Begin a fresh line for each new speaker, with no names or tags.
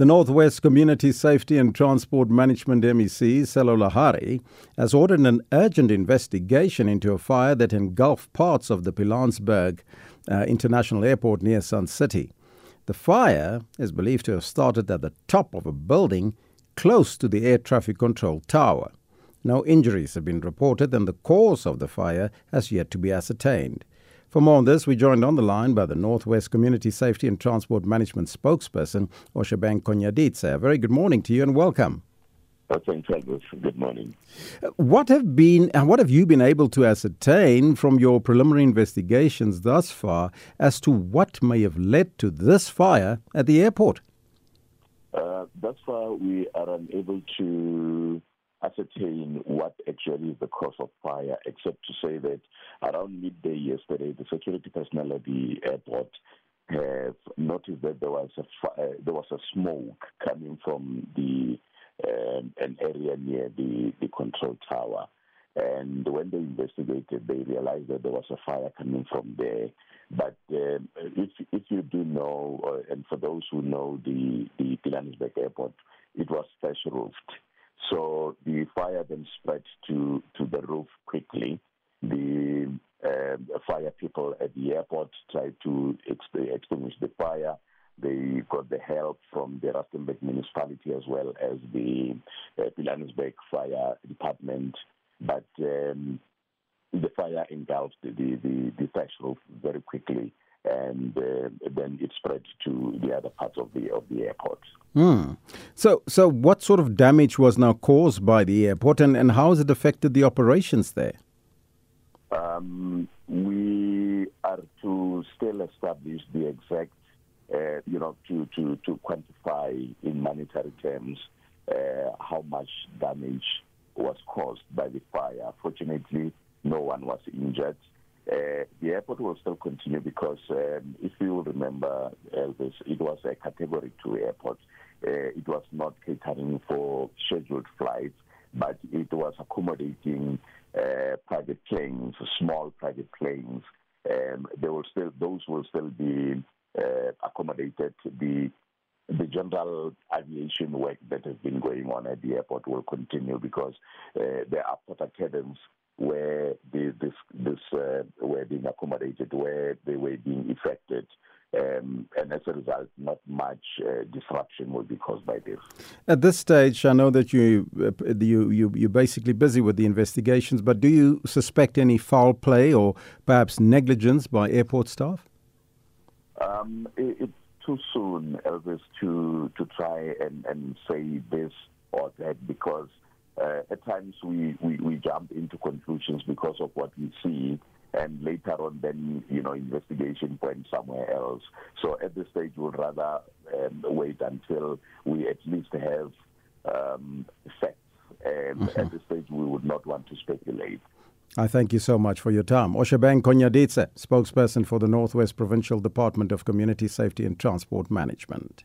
The Northwest Community Safety and Transport Management MEC, Sello Lehari, has ordered an urgent investigation into a fire that engulfed parts of the Pilanesberg uh, International Airport near Sun City. The fire is believed to have started at the top of a building close to the air traffic control tower. No injuries have been reported, and the cause of the fire has yet to be ascertained. For more on this, we joined on the line by the Northwest Community Safety and Transport Management spokesperson, Oshebeng Koonyaditse. A very good morning to you and welcome.
Thanks, Elvis. Good morning.
What have been and what have you been able to ascertain from your preliminary investigations thus far as to what may have led to this fire at the airport?
Uh, thus far, we are unable to ascertain what actually is the cause of fire, except to say that around midday yesterday, the security personnel at the airport have noticed that there was a uh, there was a smoke coming from the um, an area near the, the control tower. And when they investigated, they realized that there was a fire coming from there. But um, if if you do know, uh, and for those who know the the Pilanesberg airport, it was flash roofed. So the fire then spread to, to the roof quickly. The uh, fire people at the airport tried to extinguish the fire. They got the help from the Rustenburg municipality as well as the uh, Pilanesberg Fire Department. But um, the fire engulfed the, the, the thatch roof very quickly and uh, then it spread to the other parts of the of the airport.
Mm. So, so what sort of damage was now caused by the airport, and, and how has it affected the operations there?
Um, we are to still establish the exact, uh, you know, to, to, to quantify in monetary terms uh, how much damage was caused by the fire. Fortunately, no one was injured. Uh, the airport will still continue because um, if you remember, Elvis, it was a category two airport. Uh, it was not catering for scheduled flights, but it was accommodating uh, private planes, small private planes. Um, they will still; those will still be uh, accommodated. The the general aviation work that has been going on at the airport will continue because uh, there are porter cabins where this this uh, were being accommodated, where they were being affected. Um, and as a result, not much uh, disruption will be caused by this.
At this stage, I know that you uh, you you you're basically busy with the investigations, but do you suspect any foul play or perhaps negligence by airport staff?
Um, it, it's too soon, Elvis, to to try and, and say this or that because uh, at times we, we, we jump into conclusions because of what we see and later on then you know investigation points somewhere else so at this stage we'd rather um, wait until we at least have um, facts and mm-hmm. at this stage we would not want to speculate
I thank you so much for your time. Oshebeng Koonyaditse, spokesperson for the Northwest Provincial Department of Community Safety and Transport Management.